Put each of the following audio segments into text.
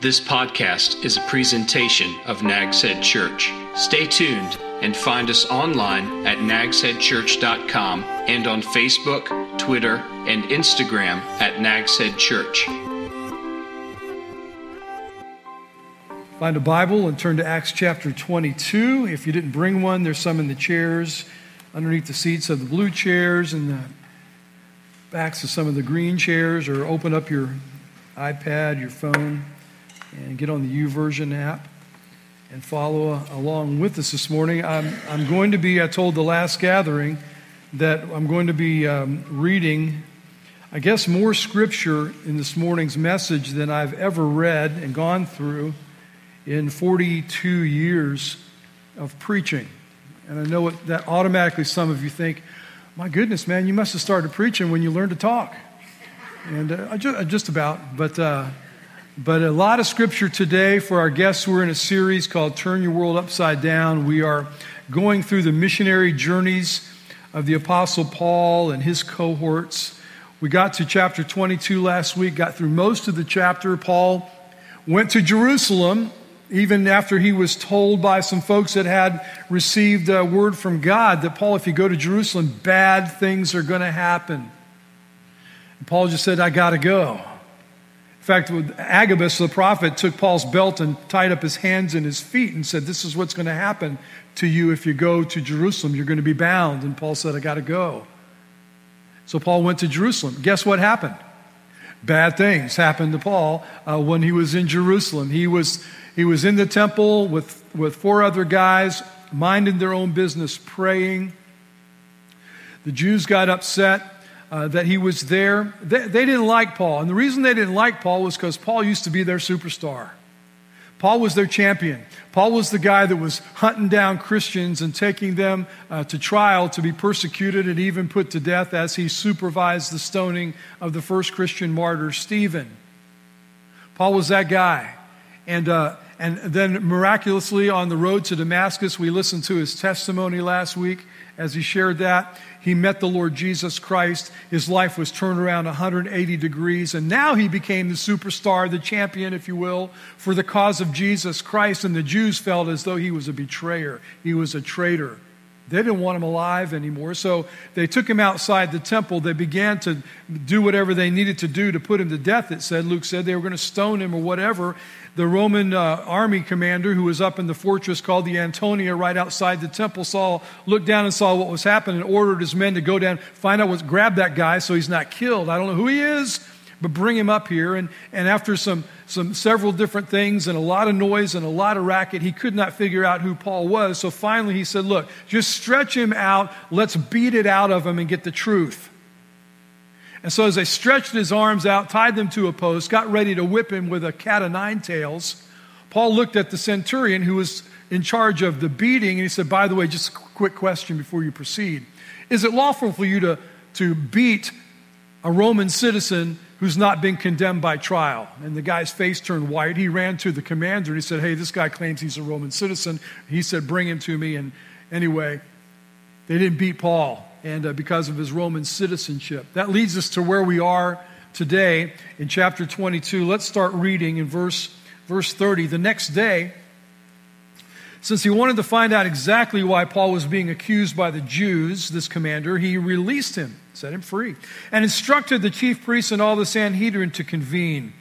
This podcast is a presentation of Nags Head Church. Stay tuned and find us online at nagsheadchurch.com and on Facebook, Twitter, and Instagram at Nags Head Church. Find a Bible and turn to Acts chapter 22. If you didn't bring one, there's some in the chairs underneath the seats of the blue chairs and the backs of some of the green chairs, or open up your iPad, your phone, and get on the YouVersion app and follow along with us this morning. I'm, I'm going to be, I told the last gathering that I'm going to be um, reading, I guess, more scripture in this morning's message than I've ever read and gone through in 42 years of preaching. And I know that automatically some of you think, my goodness, man, you must have started preaching when you learned to talk. And uh, just, just, about, but, uh, but a lot of scripture today for our guests. We're in a series called Turn Your World Upside Down. We are going through the missionary journeys of the Apostle Paul and his cohorts. We got to chapter 22 last week, got through most of the chapter. Paul went to Jerusalem even after he was told by some folks that had received a word from God that, Paul, if you go to Jerusalem, bad things are going to happen. And Paul just said, I got to go. In fact, Agabus, the prophet, took Paul's belt and tied up his hands and his feet and said, This is what's going to happen to you if you go to Jerusalem. You're going to be bound. And Paul said, I got to go. So Paul went to Jerusalem. Guess what happened? Bad things happened to Paul uh, when he was in Jerusalem. He was he was in the temple with, with four other guys, minding their own business, praying. The Jews got upset uh, that he was there. They, they didn't like Paul. And the reason they didn't like Paul was because Paul used to be their superstar. Paul was their champion. Paul was the guy that was hunting down Christians and taking them uh, to trial to be persecuted and even put to death as he supervised the stoning of the first Christian martyr, Stephen. Paul was that guy. And, uh, and then miraculously on the road to Damascus, we listened to his testimony last week as he shared that. He met the Lord Jesus Christ. His life was turned around 180 degrees. And now he became the superstar, the champion, if you will, for the cause of Jesus Christ. And the Jews felt as though he was a betrayer, he was a traitor. They didn't want him alive anymore. So they took him outside the temple. They began to do whatever they needed to do to put him to death, it said. Luke said they were going to stone him or whatever. The Roman uh, army commander who was up in the fortress called the Antonia right outside the temple saw, looked down and saw what was happening and ordered his men to go down, find out what, grab that guy so he's not killed. I don't know who he is, but bring him up here. And, and after some, some several different things and a lot of noise and a lot of racket, he could not figure out who Paul was. So finally he said, Look, just stretch him out. Let's beat it out of him and get the truth. And so as they stretched his arms out, tied them to a post, got ready to whip him with a cat o' nine tails, Paul looked at the centurion who was in charge of the beating and he said, By the way, just a quick question before you proceed. Is it lawful for you to, to beat a Roman citizen who's not been condemned by trial. And the guy's face turned white. He ran to the commander and he said, Hey, this guy claims he's a Roman citizen. He said, Bring him to me. And anyway, they didn't beat Paul and uh, because of his Roman citizenship. That leads us to where we are today in chapter 22. Let's start reading in verse, verse 30. The next day, since he wanted to find out exactly why Paul was being accused by the Jews, this commander, he released him, set him free, and instructed the chief priests and all the Sanhedrin to convene.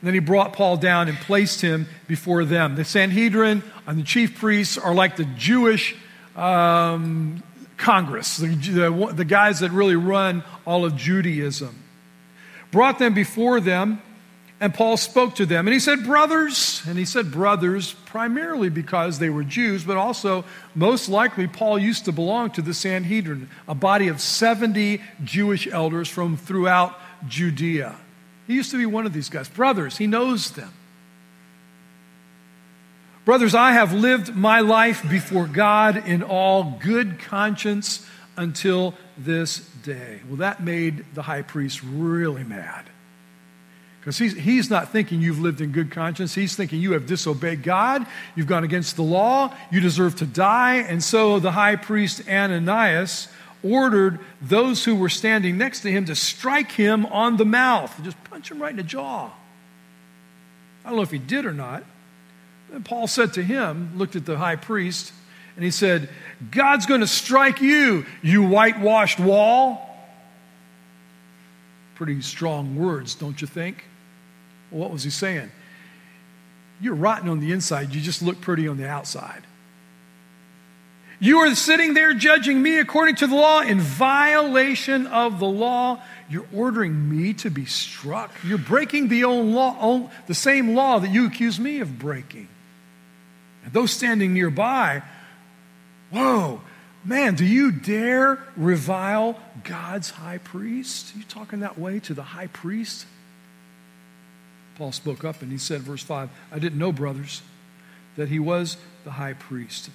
And then he brought Paul down and placed him before them. The Sanhedrin and the chief priests are like the Jewish um, Congress, the, the, the guys that really run all of Judaism. Brought them before them and Paul spoke to them. And he said, Brothers. And he said, Brothers, primarily because they were Jews, but also, most likely, Paul used to belong to the Sanhedrin, a body of 70 Jewish elders from throughout Judea. He used to be one of these guys. Brothers, he knows them. Brothers, I have lived my life before God in all good conscience until this day. Well, that made the high priest really mad. Because he's, he's not thinking you've lived in good conscience. He's thinking you have disobeyed God, you've gone against the law, you deserve to die. And so the high priest Ananias ordered those who were standing next to him to strike him on the mouth, just punch him right in the jaw. I don't know if he did or not. And Paul said to him, looked at the high priest, and he said, God's going to strike you, you whitewashed wall. Pretty strong words, don't you think? What was he saying? You're rotten on the inside, you just look pretty on the outside. You are sitting there judging me according to the law in violation of the law. You're ordering me to be struck. You're breaking the own law, the same law that you accuse me of breaking. And those standing nearby, whoa, man, do you dare revile God's high priest? Are you talking that way to the high priest? Paul spoke up and he said, verse 5, I didn't know, brothers, that he was the high priest.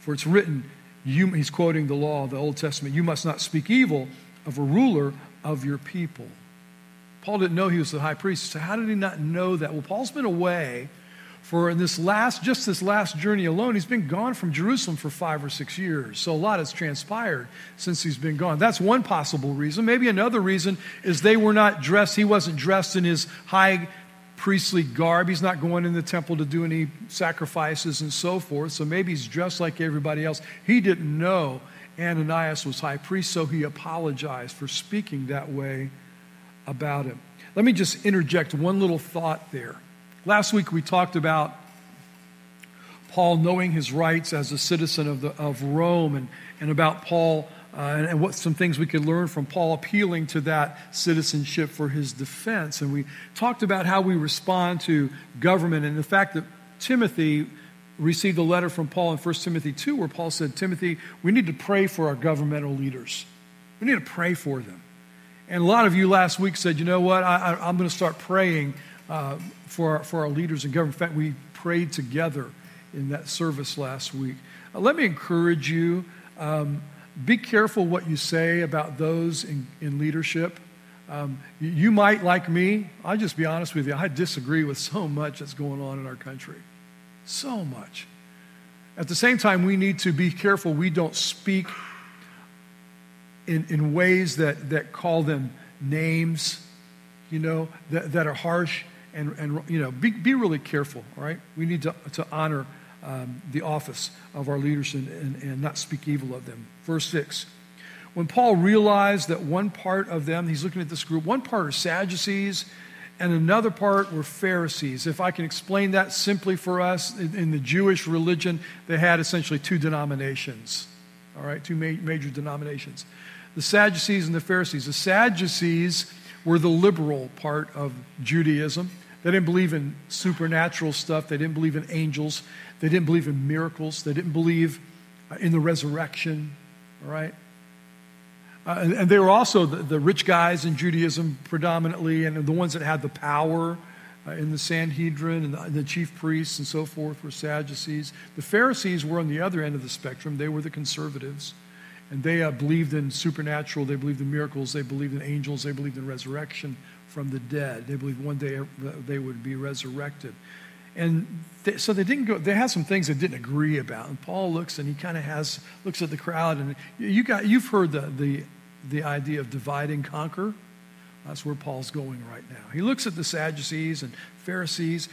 For it's written, you, he's quoting the law of the Old Testament, you must not speak evil of a ruler of your people. Paul didn't know he was the high priest. So how did he not know that? Well, Paul's been away for in this last, just this last journey alone, he's been gone from Jerusalem for five or six years. So a lot has transpired since he's been gone. That's one possible reason. Maybe another reason is they were not dressed, he wasn't dressed in his high priestly garb. He's not going in the temple to do any sacrifices and so forth. So maybe he's dressed like everybody else. He didn't know Ananias was high priest, so he apologized for speaking that way about him. Let me just interject one little thought there. Last week we talked about Paul knowing his rights as a citizen of, the, of Rome and, and about Paul uh, and, and, what some things we could learn from Paul appealing to that citizenship for his defense. And we talked about how we respond to government and the fact that Timothy received a letter from Paul in 1 Timothy 2 where Paul said, Timothy, we need to pray for our governmental leaders. We need to pray for them. And a lot of you last week said, you know what, I, am going to start praying uh, for, our, for our leaders in government. In fact, we prayed together in that service last week. Uh, let me encourage you. Um, be careful what you say about those in, in leadership. Um, you might, like me, I'll just be honest with you, I disagree with so much that's going on in our country. So much. At the same time, we need to be careful we don't speak in, in ways that, that call them names, you know, that, that are harsh. And, and you know, be, be really careful, all right? We need to, to honor um, the office of our leaders and, and, and not speak evil of them. Verse 6. When Paul realized that one part of them, he's looking at this group, one part are Sadducees and another part were Pharisees. If I can explain that simply for us, in, in the Jewish religion, they had essentially two denominations, all right, two ma- major denominations the Sadducees and the Pharisees. The Sadducees were the liberal part of Judaism. They didn't believe in supernatural stuff. They didn't believe in angels. They didn't believe in miracles. They didn't believe uh, in the resurrection, all right? Uh, and, and, they were also the, the, rich guys in Judaism predominantly, and the ones that had the power uh, in the Sanhedrin and the, the, chief priests and so forth were Sadducees. The Pharisees were on the other end of the spectrum. They were the conservatives. And they uh, believed in supernatural, they believed in miracles, they believed in angels, they believed in resurrection from the dead. They believed one day they would be resurrected. And they, so they didn't go, they had some things they didn't agree about. And Paul looks and he kind of has, looks at the crowd and you got, you've heard the, the, the idea of divide and conquer. That's where Paul's going right now. He looks at the Sadducees and Pharisees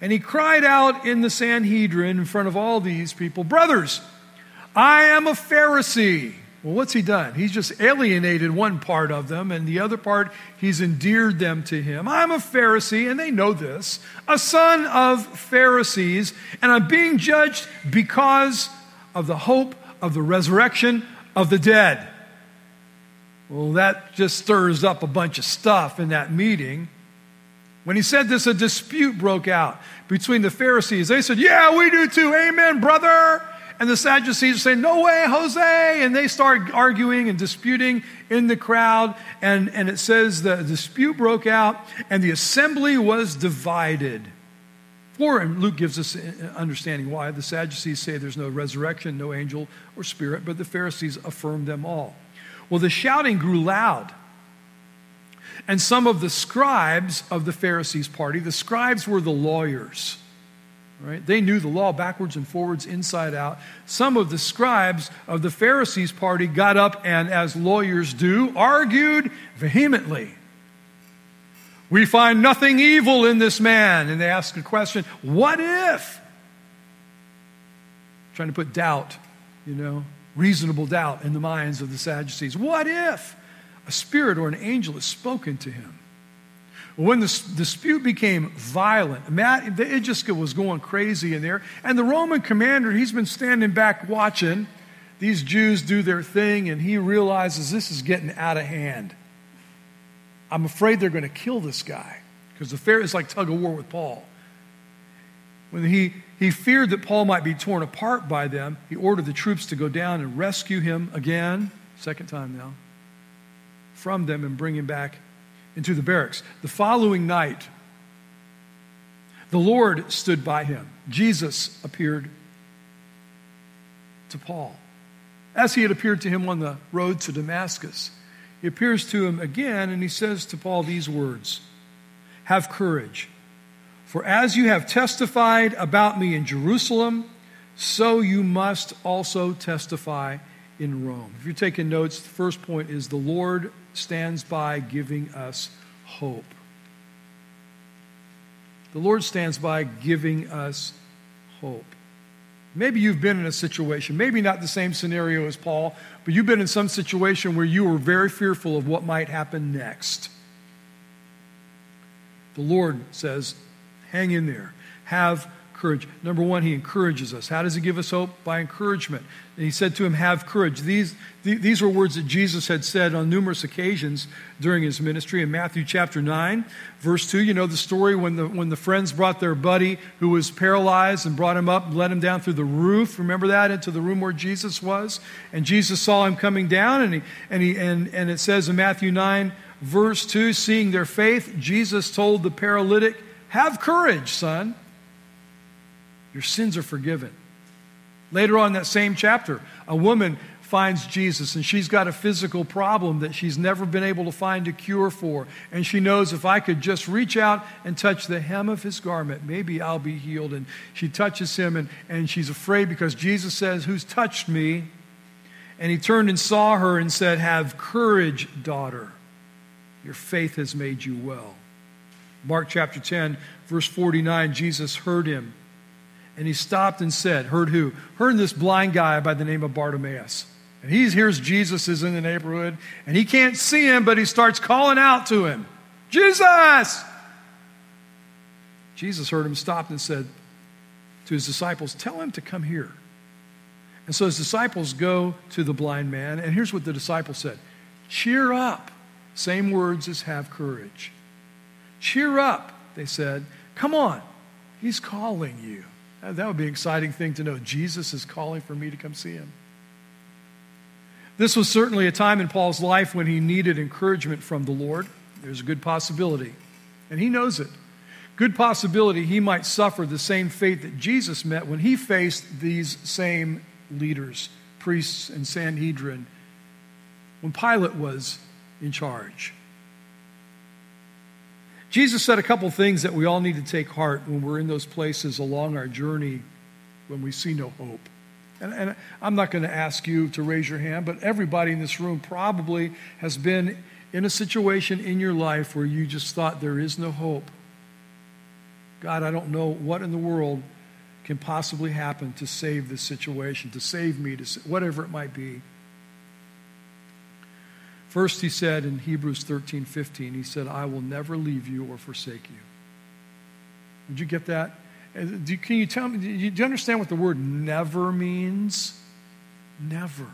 and he cried out in the Sanhedrin in front of all these people, Brothers, I am a Pharisee. Well, what's he done? He's just alienated one part of them, and the other part, he's endeared them to him. I'm a Pharisee, and they know this, a son of Pharisees, and I'm being judged because of the hope of the resurrection of the dead. Well, that just stirs up a bunch of stuff in that meeting. When he said this, a dispute broke out between the Pharisees. They said, Yeah, we do too. Amen, brother. And the Sadducees say, No way, Jose. And they start arguing and disputing in the crowd. And, and it says the dispute broke out, and the assembly was divided. Or, and Luke gives us understanding why. The Sadducees say there's no resurrection, no angel or spirit, but the Pharisees affirm them all. Well, the shouting grew loud. And some of the scribes of the Pharisees' party, the scribes were the lawyers Right? They knew the law backwards and forwards, inside out. Some of the scribes of the Pharisees' party got up and, as lawyers do, argued vehemently. We find nothing evil in this man. And they ask a question what if? Trying to put doubt, you know, reasonable doubt in the minds of the Sadducees. What if a spirit or an angel has spoken to him? When the dispute became violent, Matt, it just was going crazy in there. And the Roman commander, he's been standing back watching these Jews do their thing, and he realizes this is getting out of hand. I'm afraid they're going to kill this guy because the fair is like tug of war with Paul. When he, he feared that Paul might be torn apart by them, he ordered the troops to go down and rescue him again, second time now, from them and bring him back into the barracks. The following night, the Lord stood by him. Jesus appeared to Paul as he had appeared to him on the road to Damascus. He appears to him again and he says to Paul these words Have courage, for as you have testified about me in Jerusalem, so you must also testify in Rome. If you're taking notes, the first point is the Lord stands by giving us hope. The Lord stands by giving us hope. Maybe you've been in a situation, maybe not the same scenario as Paul, but you've been in some situation where you were very fearful of what might happen next. The Lord says, hang in there. Have courage. Number one, he encourages us. How does he give us hope? By encouragement. And he said to him, Have courage. These, these were words that Jesus had said on numerous occasions during his ministry. In Matthew chapter 9, verse 2, you know the story when the, when the friends brought their buddy who was paralyzed and brought him up and let him down through the roof. Remember that? Into the room where Jesus was. And Jesus saw him coming down, and, he, and, he, and, and it says in Matthew 9, verse 2, seeing their faith, Jesus told the paralytic, Have courage, son. Your sins are forgiven. Later on in that same chapter, a woman finds Jesus and she's got a physical problem that she's never been able to find a cure for. And she knows if I could just reach out and touch the hem of his garment, maybe I'll be healed. And she touches him and, and she's afraid because Jesus says, Who's touched me? And he turned and saw her and said, Have courage, daughter. Your faith has made you well. Mark chapter 10, verse 49, Jesus heard him and he stopped and said, Heard who? Heard this blind guy by the name of Bartimaeus. And he hears Jesus is in the neighborhood, and he can't see him, but he starts calling out to him, Jesus! Jesus heard him, stopped, and said to his disciples, Tell him to come here. And so his disciples go to the blind man, and here's what the disciples said Cheer up. Same words as have courage. Cheer up, they said. Come on, he's calling you. Uh, that would be an exciting thing to know. Jesus is calling for me to come see him. This was certainly a time in Paul's life when he needed encouragement from the Lord. There's a good possibility, and he knows it. Good possibility he might suffer the same fate that Jesus met when he faced these same leaders, priests, and Sanhedrin, when Pilate was in charge. Jesus said a couple things that we all need to take heart when we're in those places along our journey when we see no hope. And, and I'm not going to ask you to raise your hand, but everybody in this room probably has been in a situation in your life where you just thought there is no hope. God, I don't know what in the world can possibly happen to save this situation, to save me, to whatever it might be. First, he said in Hebrews 13 15, he said, I will never leave you or forsake you. Did you get that? Uh, can you tell me, do you understand what the word never means? Never.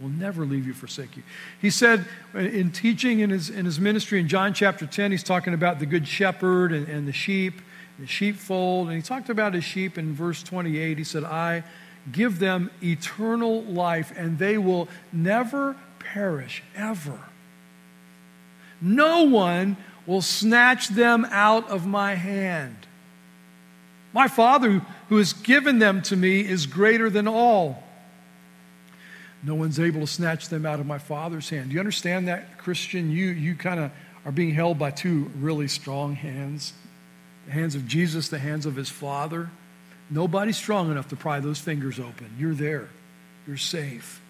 Will never leave you, forsake you. He said uh, in teaching in his, in his ministry in John chapter 10, he's talking about the good shepherd and, and the sheep, the sheepfold. And he talked about his sheep in verse 28. He said, I give them eternal life, and they will never perish ever. No one will snatch them out of my hand. My Father, who has given them to me, is greater than all. No one's able to snatch them out of my Father's hand. Do you understand that, Christian? You, you kind of are being held by two really strong hands the hands of Jesus, the hands of his Father. Nobody's strong enough to pry those fingers open. You're there, you're safe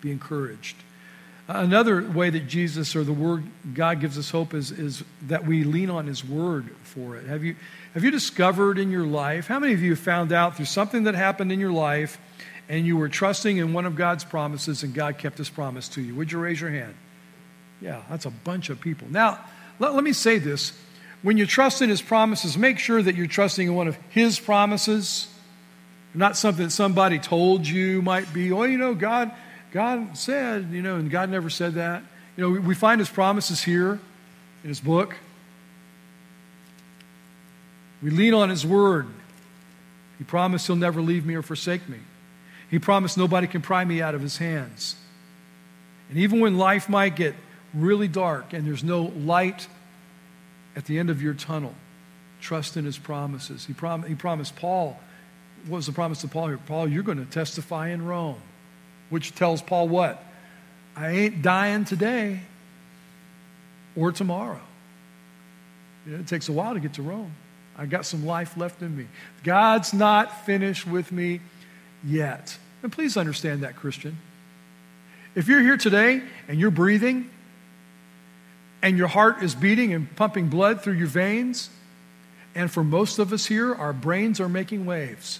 be encouraged. Another way that Jesus or the Word God gives us hope is, is that we lean on His Word for it. Have you, have you discovered in your life, how many of you found out through something that happened in your life and you were trusting in one of God's promises and God kept His promise to you? Would you raise your hand? Yeah, that's a bunch of people. Now, let, let me say this. When you trust in His promises, make sure that you're trusting in one of His promises, not something that somebody told you might be, oh, you know, God God said, you know, and God never said that. You know, we, find his promises here in his book. We lean on his word. He promised he'll never leave me or forsake me. He promised nobody can pry me out of his hands. And even when life might get really dark and there's no light at the end of your tunnel, trust in his promises. He, prom- he promised Paul, what was the promise to Paul here? Paul, you're going to testify in Rome which tells Paul what? I ain't dying today or tomorrow. It takes a while to get to Rome. I got some life left in me. God's not finished with me yet. And please understand that, Christian. If you're here today and you're breathing and your heart is beating and pumping blood through your veins, and for most of us here, our brains are making waves.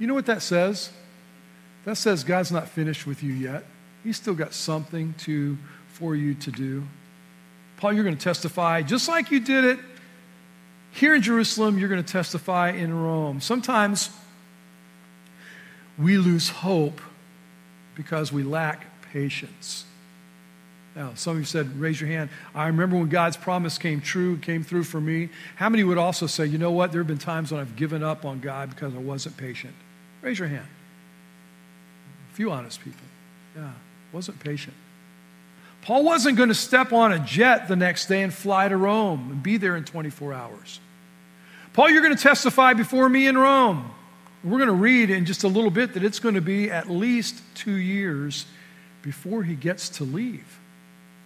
You know what that says? That says God's not finished with you yet. He's still got something to for you to do. Paul, you're going to testify just like you did it here in Jerusalem, you're going to testify in Rome. Sometimes we lose hope because we lack patience. Now, some of you said, raise your hand. I remember when God's promise came true, came through for me. How many would also say, you know what? There have been times when I've given up on God because I wasn't patient? Raise your hand few honest people. Yeah, wasn't patient. Paul wasn't going to step on a jet the next day and fly to Rome and be there in 24 hours. Paul, you're going to testify before me in Rome. We're going to read in just a little bit that it's going to be at least two years before he gets to leave.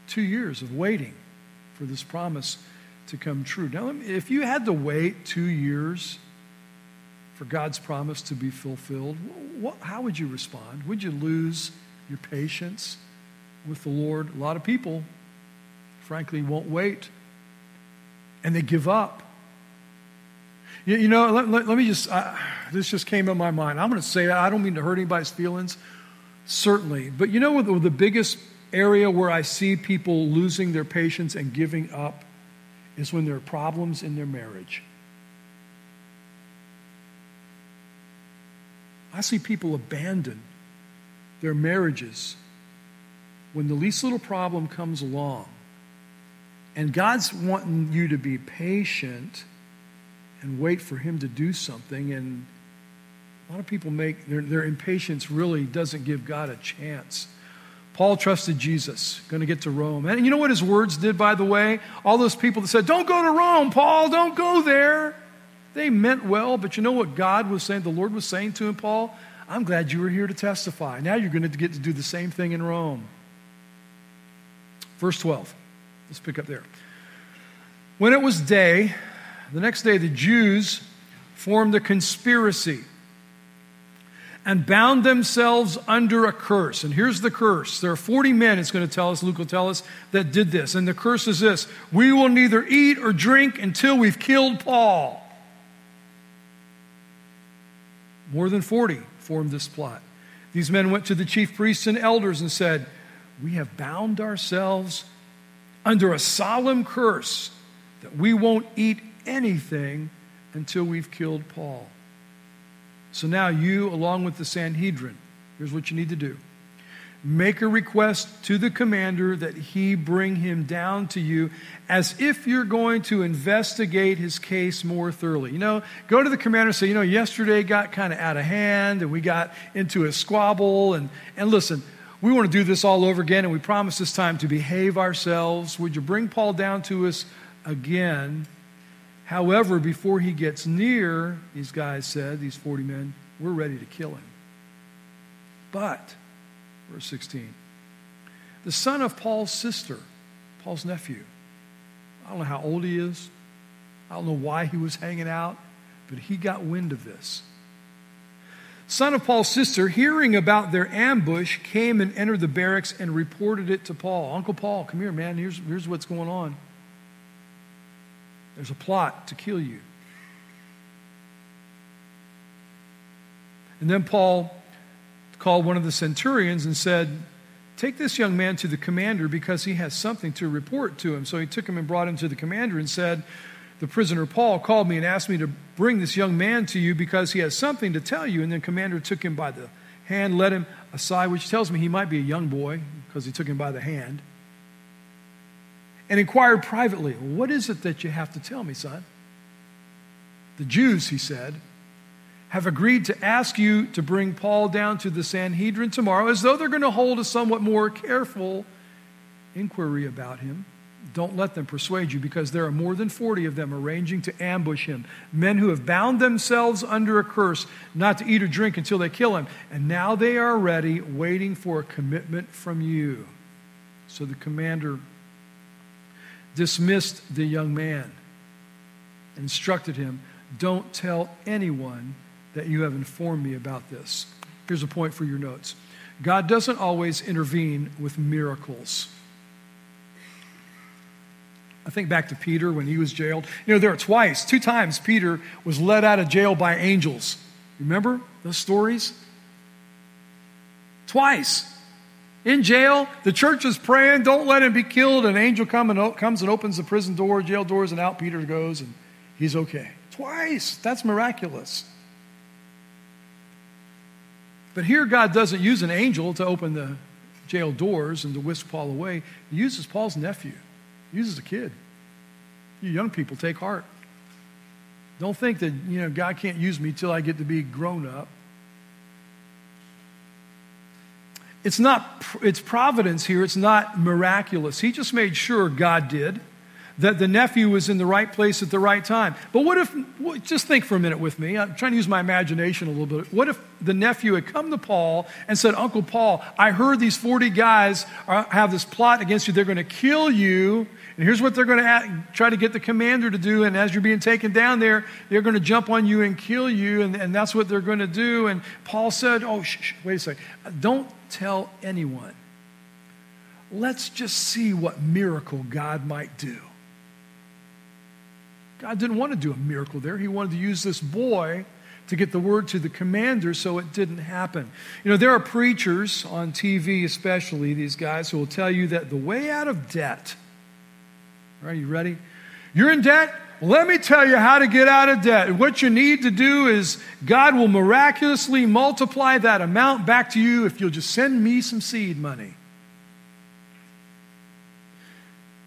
Two years of waiting for this promise to come true. Now, if you had to wait two years for God's promise to be fulfilled, what, how would you respond? Would you lose your patience with the Lord? A lot of people, frankly, won't wait and they give up. You, you know, let, let, let, me just, uh, this just came in my mind. I'm going to say that. I don't mean to hurt anybody's feelings, certainly. But you know the, the biggest area where I see people losing their patience and giving up is when there are problems in their marriage. I see people abandon their marriages when the least little problem comes along. And God's wanting you to be patient and wait for Him to do something. And a lot of people make their, their impatience really doesn't give God a chance. Paul trusted Jesus, going to get to Rome. And you know what his words did, by the way? All those people that said, Don't go to Rome, Paul, don't go there. They meant well, but you know what God was saying, the Lord was saying to him, Paul? I'm glad you were here to testify. Now you're going to get to do the same thing in Rome. Verse 12. Let's pick up there. When it was day, the next day, the Jews formed a conspiracy and bound themselves under a curse. And here's the curse. There are 40 men, it's going to tell us, Luke will tell us, that did this. And the curse is this We will neither eat or drink until we've killed Paul. More than 40 formed this plot. These men went to the chief priests and elders and said, We have bound ourselves under a solemn curse that we won't eat anything until we've killed Paul. So now you, along with the Sanhedrin, here's what you need to do make a request to the commander that he bring him down to you as if you're going to investigate his case more thoroughly. You know, go to the commander and say, you know, yesterday got kind of out of hand and we got into a squabble. And, and listen, we want to do this all over again and we promise this time to behave ourselves. Would you bring Paul down to us again? However, before he gets near, these guys said, these 40 men, we're ready to kill him. But verse 16. The son of Paul's sister, Paul's nephew. I don't know how old he is. I don't know why he was hanging out, but he got wind of this. son of Paul's sister, hearing about their ambush, came and entered the barracks and reported it to Paul. Uncle Paul, come here, man. Here's, here's what's going on. There's a plot to kill you. And then Paul called one of the centurions and said, Take this young man to the commander because he has something to report to him. So he took him and brought him to the commander and said, The prisoner Paul called me and asked me to bring this young man to you because he has something to tell you. And then the commander took him by the hand, led him aside, which tells me he might be a young boy because he took him by the hand, and inquired privately, What is it that you have to tell me, son? The Jews, he said, have agreed to ask you to bring Paul down to the Sanhedrin tomorrow as though they're going to hold a somewhat more careful inquiry about him. Don't let them persuade you because there are more than 40 of them arranging to ambush him. Men who have bound themselves under a curse not to eat or drink until they kill him. And now they are ready, waiting for a commitment from you. So the commander dismissed the young man instructed him don't tell anyone that you have informed me about this. Here's a point for your notes God doesn't always intervene with miracles. I think back to Peter when he was jailed. You know, there are twice, two times, Peter was let out of jail by angels. Remember those stories? Twice. In jail, the church is praying, don't let him be killed. An angel come and, comes and opens the prison door, jail doors, and out Peter goes, and he's okay. Twice. That's miraculous. But here, God doesn't use an angel to open the jail doors and to whisk Paul away. He uses Paul's nephew, he uses a kid. You young people, take heart. Don't think that, you know, God can't use me till I get to be grown up. It's not, it's providence here. It's not miraculous. He just made sure God did that the nephew was in the right place at the right time. But what if, just think for a minute with me. I'm trying to use my imagination a little bit. What if the nephew had come to Paul and said, Uncle Paul, I heard these 40 guys uh, have this plot against you. They're going to kill you. And here's what they're going to try to get the commander to do. And as you're being taken down there, they're going to jump on you and kill you. And, and that's what they're going to do. And Paul said, Oh, shh, shh, wait a second. Don't tell anyone. Let's just see what miracle God might do. God didn't want to do a miracle there. He wanted to use this boy to get the word to the commander so it didn't happen. You know, there are preachers on TV, especially these guys, who will tell you that the way out of debt, are you ready? You're in debt? let me tell you how to get out of debt. What you need to do is God will miraculously multiply that amount back to you if you'll just send me some seed money.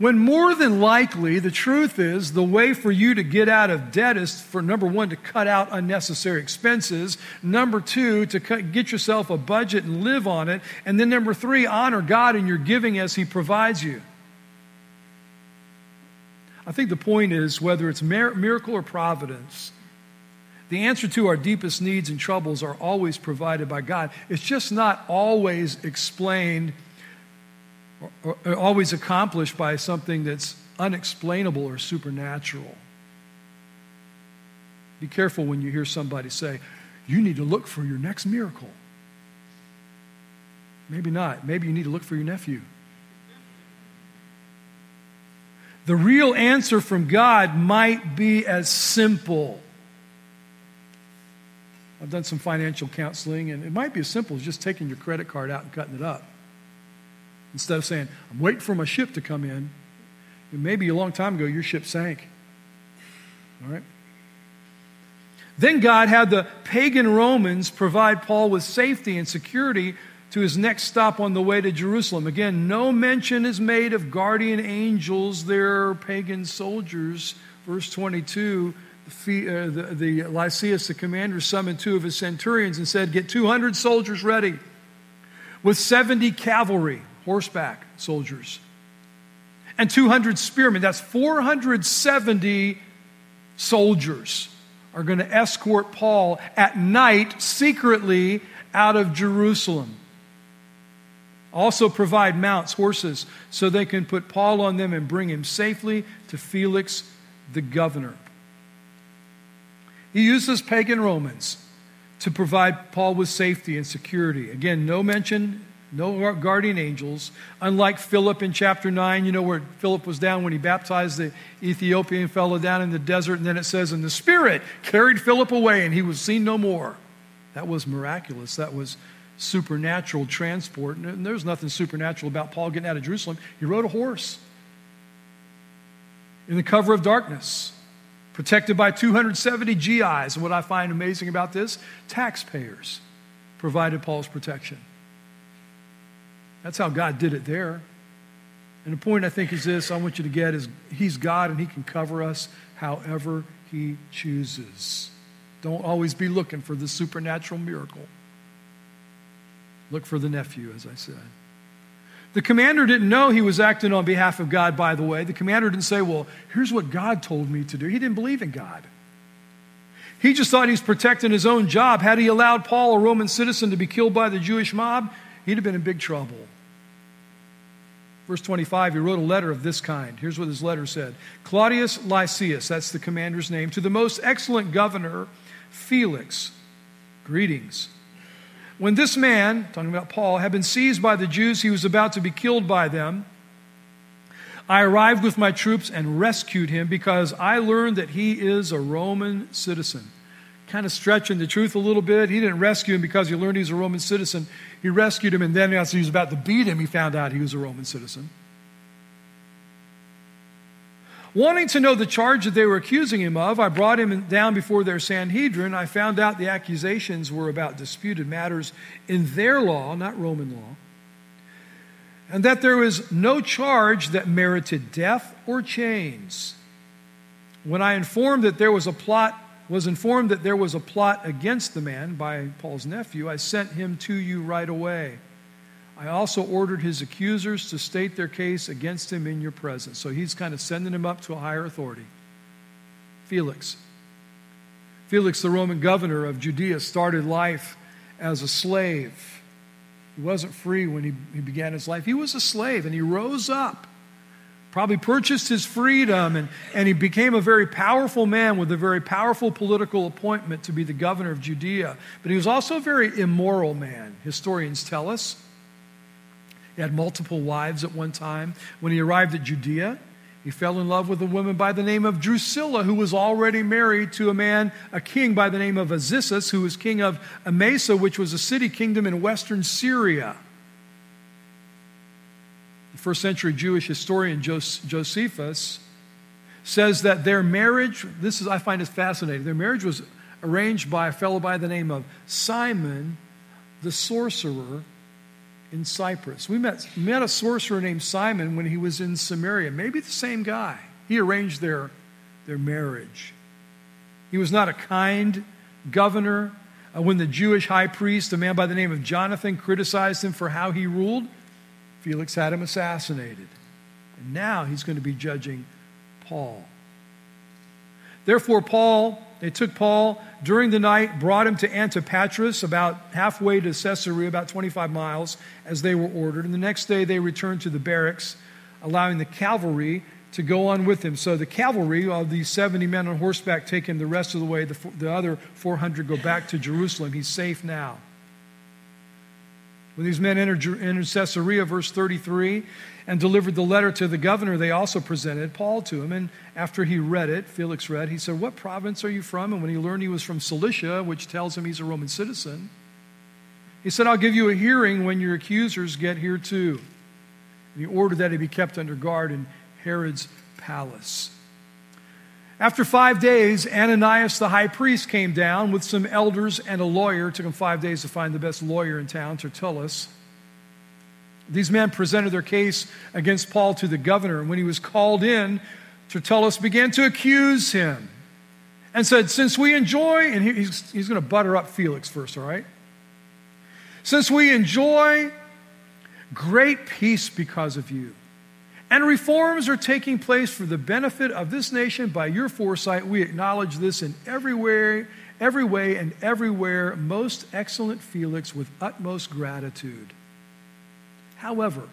When more than likely, the truth is, the way for you to get out of debt is for number one, to cut out unnecessary expenses, number two, to cut, get yourself a budget and live on it, and then number three, honor God in your giving as He provides you. I think the point is whether it's miracle or providence, the answer to our deepest needs and troubles are always provided by God. It's just not always explained always accomplished by something that's unexplainable or supernatural. Be careful when you hear somebody say, You need to look for your next miracle. Maybe not. Maybe you need to look for your nephew. The real answer from God might be as simple. I've done some financial counseling, and it might be as simple as just taking your credit card out and cutting it up. Instead of saying, I'm waiting for my ship to come in. Maybe a long time ago, your ship sank. All right? Then God had the pagan Romans provide Paul with safety and security to his next stop on the way to Jerusalem. Again, no mention is made of guardian angels, they're pagan soldiers. Verse 22 the, uh, the, the Lysias, the commander, summoned two of his centurions and said, Get 200 soldiers ready with 70 cavalry horseback soldiers, and 200 spearmen. That's 470 soldiers are going to escort Paul at night secretly out of Jerusalem. Also, provide mounts, horses, so they can put Paul on them and bring him safely to Felix the governor. He uses pagan Romans to provide Paul with safety and security. Again, no mention, no guardian angels. Unlike Philip in chapter 9, you know where Philip was down when he baptized the Ethiopian fellow down in the desert, and then it says, And the Spirit carried Philip away, and he was seen no more. That was miraculous. That was supernatural transport. And there's nothing supernatural about Paul getting out of Jerusalem. He rode a horse in the cover of darkness, protected by 270 GIs. And what I find amazing about this, taxpayers provided Paul's protection. That's how God did it there. And the point I think is this I want you to get is He's God and He can cover us however He chooses. Don't always be looking for the supernatural miracle. Look for the nephew, as I said. The commander didn't know he was acting on behalf of God, by the way. The commander didn't say, Well, here's what God told me to do. He didn't believe in God. He just thought he was protecting his own job. Had he allowed Paul, a Roman citizen, to be killed by the Jewish mob, he'd have been in big trouble. Verse 25, he wrote a letter of this kind. Here's what his letter said Claudius Lysias, that's the commander's name, to the most excellent governor, Felix, greetings. When this man, talking about Paul, had been seized by the Jews, he was about to be killed by them. I arrived with my troops and rescued him because I learned that he is a Roman citizen. Kind of stretching the truth a little bit. He didn't rescue him because he learned he was a Roman citizen. He rescued him, and then as he was about to beat him, he found out he was a Roman citizen. Wanting to know the charge that they were accusing him of, I brought him down before their Sanhedrin. I found out the accusations were about disputed matters in their law, not Roman law, and that there was no charge that merited death or chains. When I informed that there was a plot, was informed that there was a plot against the man by Paul's nephew, I sent him to you right away. I also ordered his accusers to state their case against him in your presence. So he's kind of sending him up to a higher authority. Felix. Felix, the Roman governor of Judea, started life as a slave. He wasn't free when he, he began his life. He was a slave and he rose up, probably purchased his freedom, and, and he became a very powerful man with a very powerful political appointment to be the governor of Judea. But he was also a very immoral man, historians tell us. He had multiple wives at one time. When he arrived at Judea, he fell in love with a woman by the name of Drusilla, who was already married to a man, a king by the name of Azizus, who was king of Emesa, which was a city kingdom in western Syria. The first century Jewish historian Josephus says that their marriage, this is, I find it fascinating, their marriage was arranged by a fellow by the name of Simon the sorcerer in Cyprus. We met, met a sorcerer named Simon when he was in Samaria. Maybe the same guy. He arranged their, their marriage. He was not a kind governor. Uh, when the Jewish high priest, a man by the name of Jonathan, criticized him for how he ruled, Felix had him assassinated. And now he's going to be judging Paul. Therefore, Paul they took Paul during the night, brought him to Antipatris, about halfway to Caesarea, about 25 miles, as they were ordered. And the next day they returned to the barracks, allowing the cavalry to go on with him. So the cavalry, of these 70 men on horseback, take him the rest of the way. The, the other 400 go back to Jerusalem. He's safe now. When these men entered, entered Caesarea, verse 33, and delivered the letter to the governor, they also presented Paul to him. And after he read it, Felix read, he said, What province are you from? And when he learned he was from Cilicia, which tells him he's a Roman citizen, he said, I'll give you a hearing when your accusers get here too. And he ordered that he be kept under guard in Herod's palace. After five days, Ananias the high priest came down with some elders and a lawyer. It took him five days to find the best lawyer in town, Tertullus. These men presented their case against Paul to the governor. And when he was called in, Tertullus began to accuse him and said, Since we enjoy, and he's, he's going to butter up Felix first, all right? Since we enjoy great peace because of you, and reforms are taking place for the benefit of this nation by your foresight. We acknowledge this in every way, every way and everywhere, most excellent Felix, with utmost gratitude. However,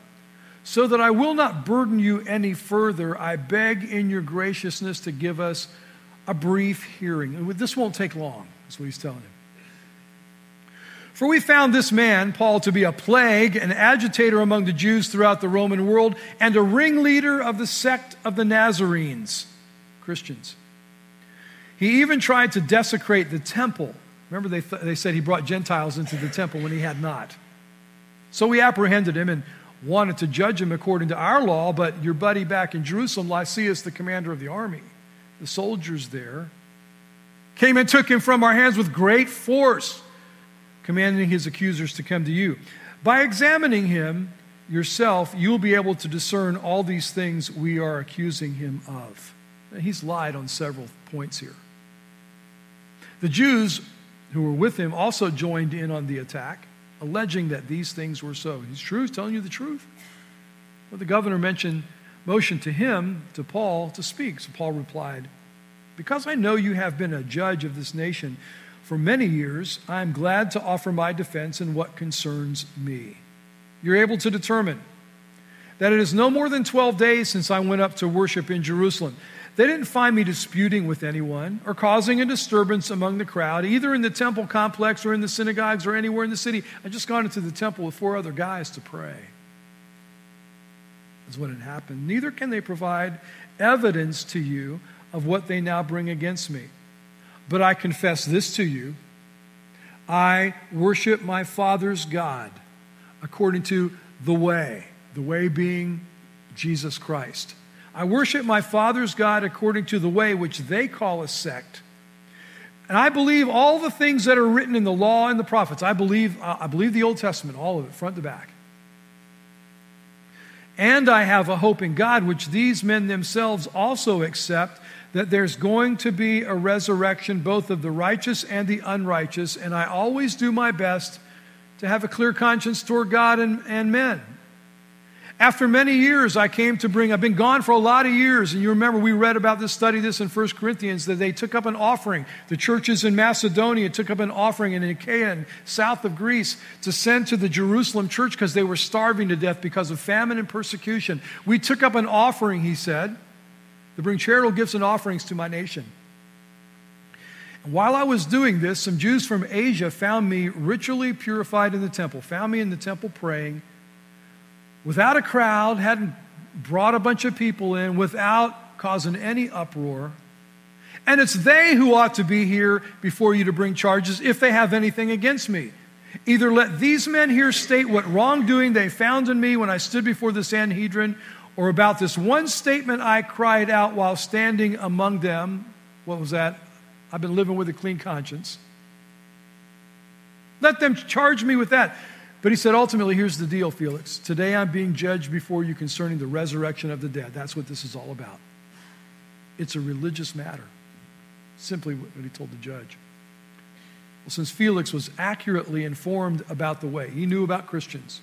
so that I will not burden you any further, I beg in your graciousness to give us a brief hearing. And this won't take long, is what he's telling him. For we found this man, Paul, to be a plague, an agitator among the Jews throughout the Roman world, and a ringleader of the sect of the Nazarenes, Christians. He even tried to desecrate the temple. Remember, they, th- they said he brought Gentiles into the temple when he had not. So we apprehended him and wanted to judge him according to our law, but your buddy back in Jerusalem, Lysias, the commander of the army, the soldiers there, came and took him from our hands with great force commanding his accusers to come to you. By examining him yourself, you'll be able to discern all these things we are accusing him of. Now, he's lied on several points here. The Jews who were with him also joined in on the attack, alleging that these things were so. He's true, he's telling you the truth. But the governor mentioned, motioned to him, to Paul, to speak. So Paul replied, Because I know you have been a judge of this nation for many years, I am glad to offer my defense in what concerns me. You're able to determine that it is no more than 12 days since I went up to worship in Jerusalem. They didn't find me disputing with anyone or causing a disturbance among the crowd, either in the temple complex or in the synagogues or anywhere in the city. I just gone into the temple with four other guys to pray. That's what had happened. Neither can they provide evidence to you of what they now bring against me. But I confess this to you I worship my Father's God according to the way, the way being Jesus Christ. I worship my Father's God according to the way which they call a sect. And I believe all the things that are written in the law and the prophets. I believe, uh, I believe the Old Testament, all of it, front to back. And I have a hope in God, which these men themselves also accept, that there's going to be a resurrection both of the righteous and the unrighteous, and I always do my best to have a clear conscience toward God and, and men. After many years, I came to bring, I've been gone for a lot of years, and you remember we read about this, study this in 1 Corinthians, that they took up an offering. The churches in Macedonia took up an offering in Achaia and south of Greece to send to the Jerusalem church because they were starving to death because of famine and persecution. We took up an offering, he said to bring charitable gifts and offerings to my nation. And while I was doing this, some Jews from Asia found me ritually purified in the temple, found me in the temple praying, without a crowd, hadn't brought a bunch of people in, without causing any uproar. And it's they who ought to be here before you to bring charges if they have anything against me. Either let these men here state what wrongdoing they found in me when I stood before the Sanhedrin, or about this one statement I cried out while standing among them. What was that? I've been living with a clean conscience. Let them charge me with that. But he said, ultimately, here's the deal, Felix. Today I'm being judged before you concerning the resurrection of the dead. That's what this is all about. It's a religious matter. Simply what he told the judge. Well, since Felix was accurately informed about the way, he knew about Christians.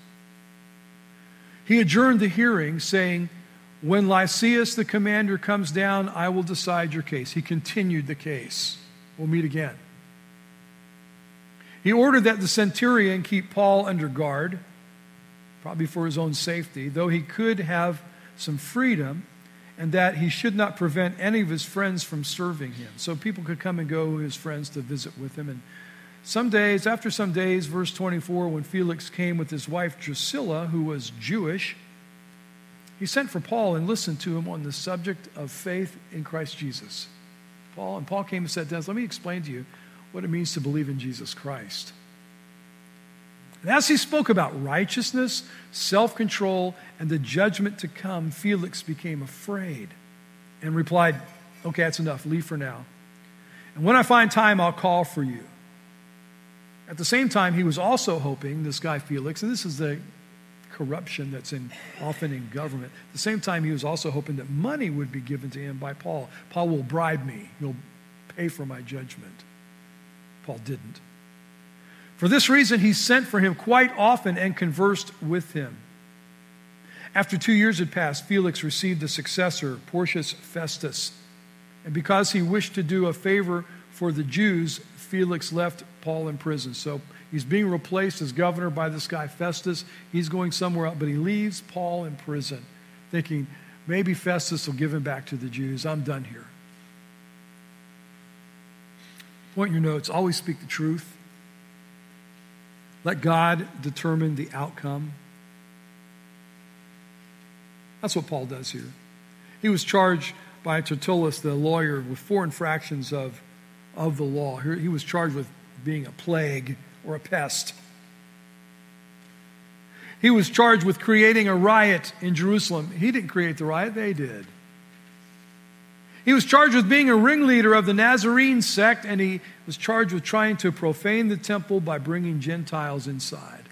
He adjourned the hearing, saying, When Lysias the commander comes down, I will decide your case. He continued the case. We'll meet again. He ordered that the centurion keep Paul under guard, probably for his own safety, though he could have some freedom, and that he should not prevent any of his friends from serving him. So people could come and go, his friends, to visit with him. And some days, after some days, verse 24, when Felix came with his wife Drusilla, who was Jewish, he sent for Paul and listened to him on the subject of faith in Christ Jesus. Paul and Paul came and said us, Let me explain to you what it means to believe in Jesus Christ. And as he spoke about righteousness, self control, and the judgment to come, Felix became afraid and replied, Okay, that's enough. Leave for now. And when I find time, I'll call for you. At the same time, he was also hoping, this guy Felix, and this is the corruption that's in, often in government. At the same time, he was also hoping that money would be given to him by Paul. Paul will bribe me, he'll pay for my judgment. Paul didn't. For this reason, he sent for him quite often and conversed with him. After two years had passed, Felix received a successor, Porcius Festus. And because he wished to do a favor for the Jews, Felix left Paul in prison. So he's being replaced as governor by this guy Festus. He's going somewhere else, but he leaves Paul in prison, thinking maybe Festus will give him back to the Jews. I'm done here. Point your notes always speak the truth. Let God determine the outcome. That's what Paul does here. He was charged by Tertullus, the lawyer, with four infractions of, of the law. He was charged with being a plague or a pest. He was charged with creating a riot in Jerusalem. He didn't create the riot, they did. He was charged with being a ringleader of the Nazarene sect, and he was charged with trying to profane the temple by bringing Gentiles inside.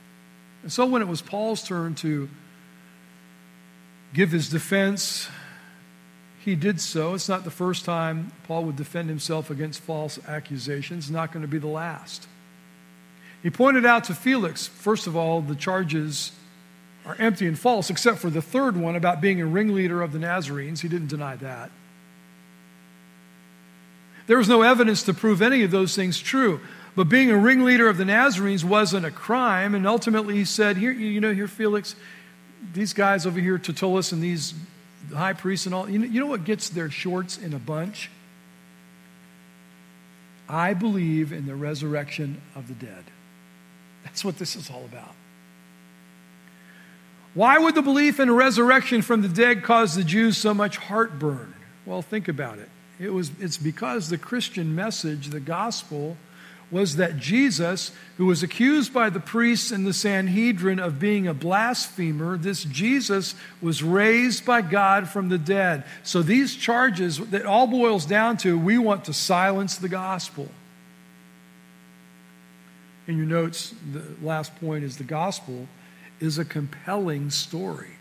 And so, when it was Paul's turn to give his defense, he did so. It's not the first time Paul would defend himself against false accusations, not going to be the last. He pointed out to Felix, first of all, the charges are empty and false, except for the third one about being a ringleader of the Nazarenes. He didn't deny that. There was no evidence to prove any of those things true. But being a ringleader of the Nazarenes wasn't a crime. And ultimately, he said, Here, you know, here, Felix, these guys over here, Tertullus and these high priests and all, you know, you know what gets their shorts in a bunch? I believe in the resurrection of the dead. That's what this is all about. Why would the belief in a resurrection from the dead cause the Jews so much heartburn? Well, think about it. It was, it's because the Christian message, the gospel, was that Jesus, who was accused by the priests and the Sanhedrin of being a blasphemer, this Jesus was raised by God from the dead. So these charges, that all boils down to we want to silence the gospel. In your notes, the last point is the gospel is a compelling story.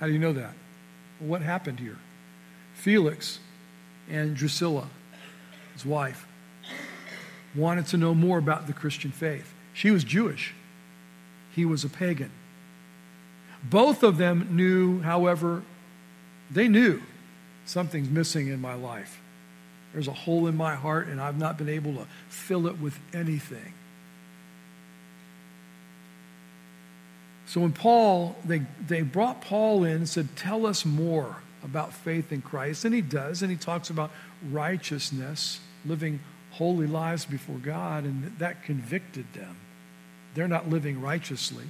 How do you know that? What happened here? Felix and Drusilla his wife, wanted to know more about the Christian faith. She was Jewish, he was a pagan. Both of them knew, however, they knew something's missing in my life. There's a hole in my heart, and I've not been able to fill it with anything. So when Paul, they, they brought Paul in and said, Tell us more about faith in Christ. And he does, and he talks about righteousness, living holy lives before God, and that convicted them. They're not living righteously.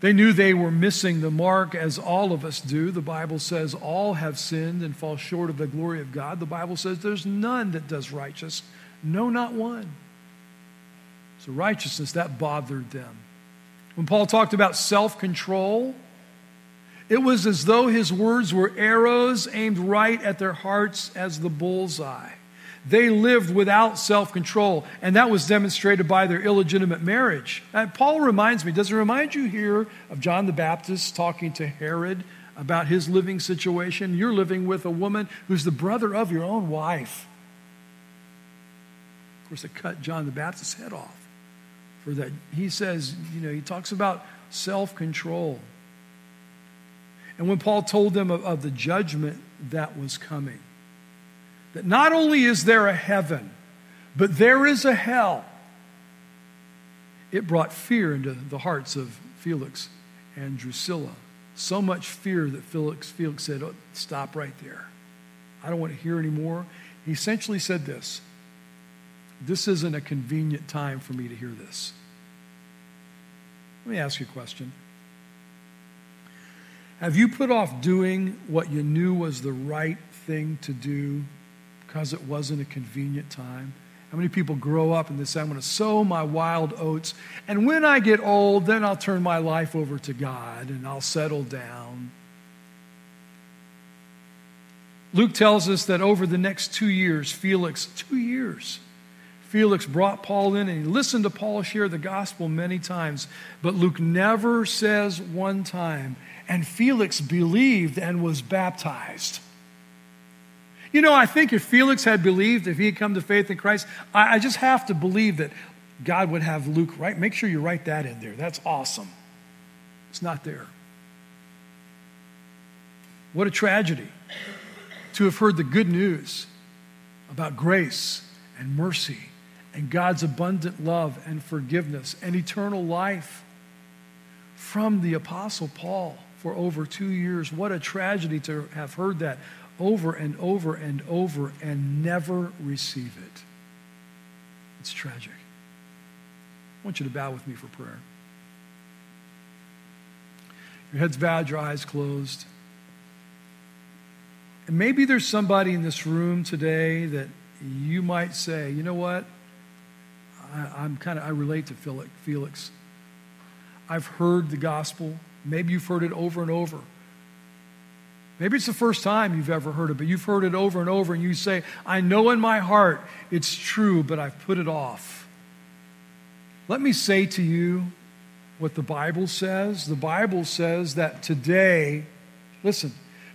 They knew they were missing the mark, as all of us do. The Bible says all have sinned and fall short of the glory of God. The Bible says there's none that does righteous, no, not one. So, righteousness, that bothered them. When Paul talked about self control, it was as though his words were arrows aimed right at their hearts as the bullseye. They lived without self control, and that was demonstrated by their illegitimate marriage. And Paul reminds me, does it remind you here of John the Baptist talking to Herod about his living situation? You're living with a woman who's the brother of your own wife. Of course, they cut John the Baptist's head off for that. He says, you know, he talks about self control. And when Paul told them of, of the judgment that was coming, that not only is there a heaven, but there is a hell, it brought fear into the hearts of Felix and Drusilla. So much fear that Felix, Felix said, oh, Stop right there. I don't want to hear anymore. He essentially said this This isn't a convenient time for me to hear this. Let me ask you a question. Have you put off doing what you knew was the right thing to do because it wasn't a convenient time? How many people grow up and they say, I'm going to sow my wild oats, and when I get old, then I'll turn my life over to God and I'll settle down? Luke tells us that over the next two years, Felix, two years, Felix brought Paul in and he listened to Paul share the gospel many times, but Luke never says one time, and Felix believed and was baptized. You know, I think if Felix had believed, if he had come to faith in Christ, I, I just have to believe that God would have Luke write. Make sure you write that in there. That's awesome. It's not there. What a tragedy to have heard the good news about grace and mercy and God's abundant love and forgiveness and eternal life from the Apostle Paul for over two years. What a tragedy to have heard that over and over and over and never receive it. It's tragic. I want you to bow with me for prayer. Your head's bowed, your eyes closed. And maybe there's somebody in this room today that you might say, you know what? I, am kind of, I relate to Felix. I've heard the gospel. Maybe you've heard it over and over. Maybe it's the first time you've ever heard it, but you've heard it over and over, and you say, I know in my heart it's true, but I've put it off. Let me say to you what the Bible says. The Bible says that today, listen,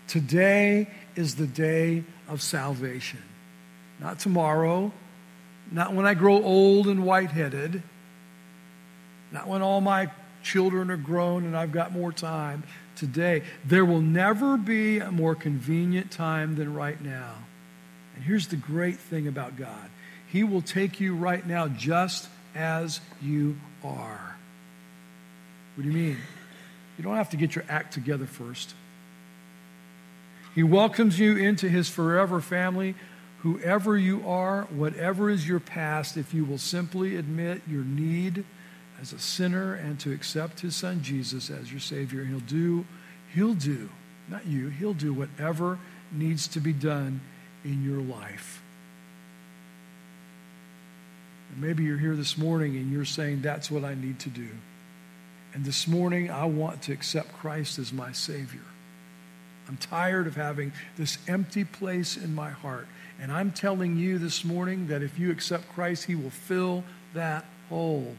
today is the day of salvation. Not tomorrow, not when I grow old and white headed, not when all my children are grown and I've got more time. Today, there will never be a more convenient time than right now. And here's the great thing about God He will take you right now just as you are. What do you mean? You don't have to get your act together first. He welcomes you into his forever family whoever you are, whatever is your past, if you will simply admit your need as a sinner and to accept his son Jesus as your Savior, he'll do, he'll do, not you, he'll do whatever needs to be done in your life. And maybe you're here this morning and you're saying, That's what I need to do. And this morning, I want to accept Christ as my Savior. I'm tired of having this empty place in my heart. And I'm telling you this morning that if you accept Christ, He will fill that hole.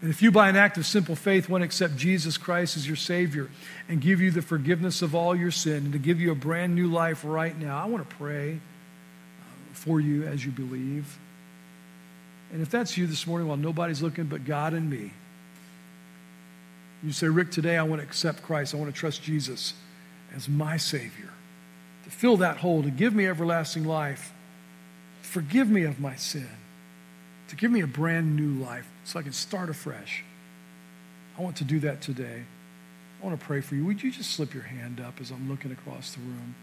And if you, by an act of simple faith, want to accept Jesus Christ as your Savior and give you the forgiveness of all your sin and to give you a brand new life right now, I want to pray uh, for you as you believe. And if that's you this morning while nobody's looking but God and me, you say, Rick, today I want to accept Christ. I want to trust Jesus as my Savior to fill that hole, to give me everlasting life, forgive me of my sin, to give me a brand new life so I can start afresh. I want to do that today. I want to pray for you. Would you just slip your hand up as I'm looking across the room?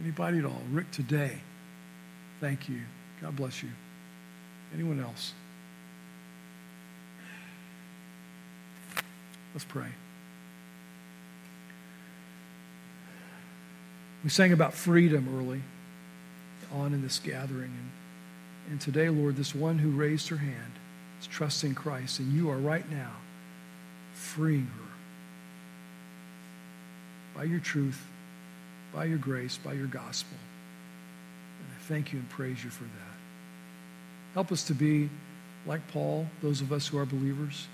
Anybody at all? Rick, today, thank you. God bless you. Anyone else? Let's pray. We sang about freedom early on in this gathering. And, and today, Lord, this one who raised her hand is trusting Christ, and you are right now freeing her by your truth, by your grace, by your gospel. And I thank you and praise you for that. Help us to be like Paul, those of us who are believers.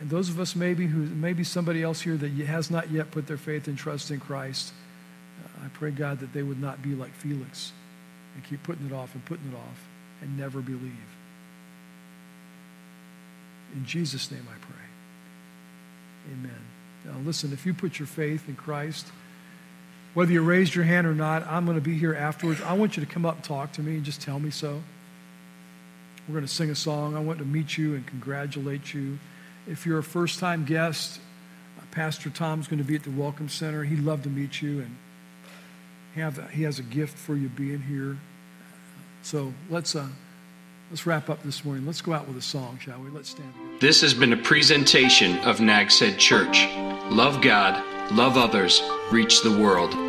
And those of us maybe who maybe somebody else here that has not yet put their faith and trust in Christ. Uh, I pray, God, that they would not be like Felix and keep putting it off and putting it off and never believe. In Jesus' name I pray. Amen. Now, listen, if you put your faith in Christ, whether you raised your hand or not, I'm going to be here afterwards. I want you to come up and talk to me and just tell me so. We're going to sing a song. I want to meet you and congratulate you. If you're a first time guest, Pastor Tom's going to be at the Welcome Center. He'd love to meet you and have, he has a gift for you being here. So let's, uh, let's wrap up this morning. Let's go out with a song, shall we? Let's stand together. This has been a presentation of Nags Head Church. Love God, love others, reach the world.